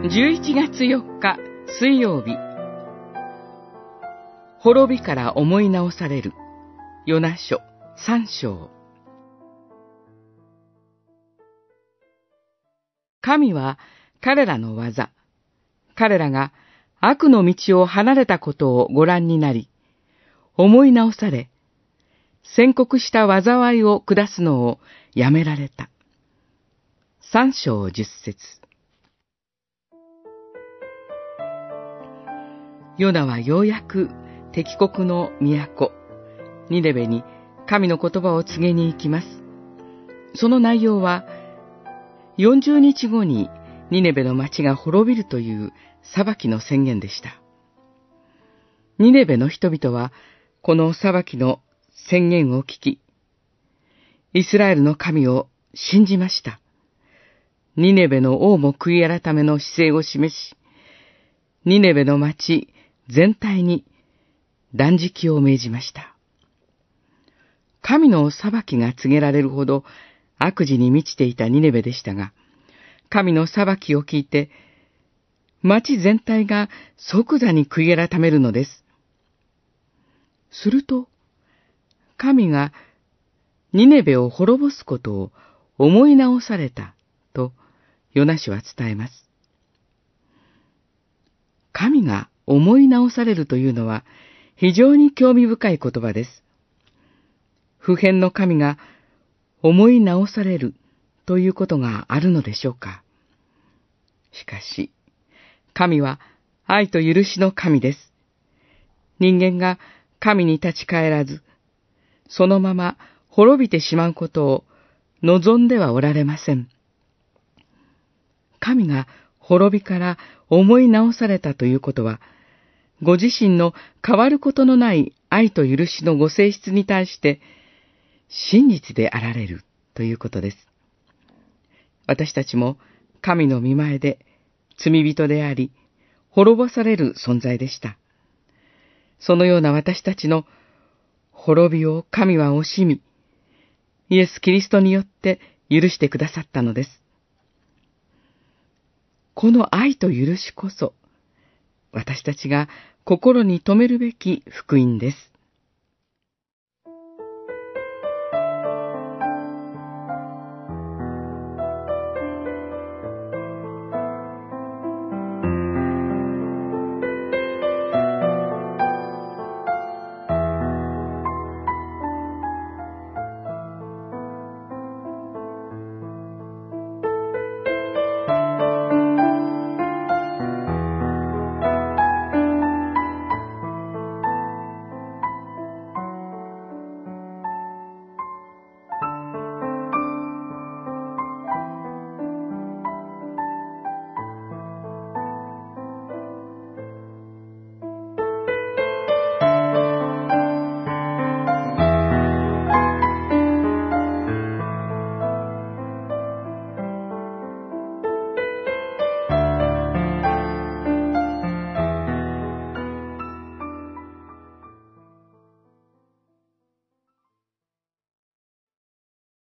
11月4日水曜日。滅びから思い直される。ヨナ書三章。神は彼らの技、彼らが悪の道を離れたことをご覧になり、思い直され、宣告した災いを下すのをやめられた。三章十節。ヨナはようやく敵国の都、ニネベに神の言葉を告げに行きます。その内容は、40日後にニネベの町が滅びるという裁きの宣言でした。ニネベの人々は、この裁きの宣言を聞き、イスラエルの神を信じました。ニネベの王も悔い改めの姿勢を示し、ニネベの町全体に断食を命じました。神の裁きが告げられるほど悪事に満ちていたニネベでしたが、神の裁きを聞いて、町全体が即座に悔い改めるのです。すると、神がニネベを滅ぼすことを思い直されたとヨナシは伝えます。神が思い直されるというのは非常に興味深い言葉です。普遍の神が思い直されるということがあるのでしょうか。しかし、神は愛と許しの神です。人間が神に立ち返らず、そのまま滅びてしまうことを望んではおられません。神が滅びから思い直されたということは、ご自身の変わることのない愛と許しのご性質に対して真実であられるということです。私たちも神の見前で罪人であり、滅ぼされる存在でした。そのような私たちの滅びを神は惜しみ、イエス・キリストによって許してくださったのです。この愛と許しこそ、私たちが心に留めるべき福音です。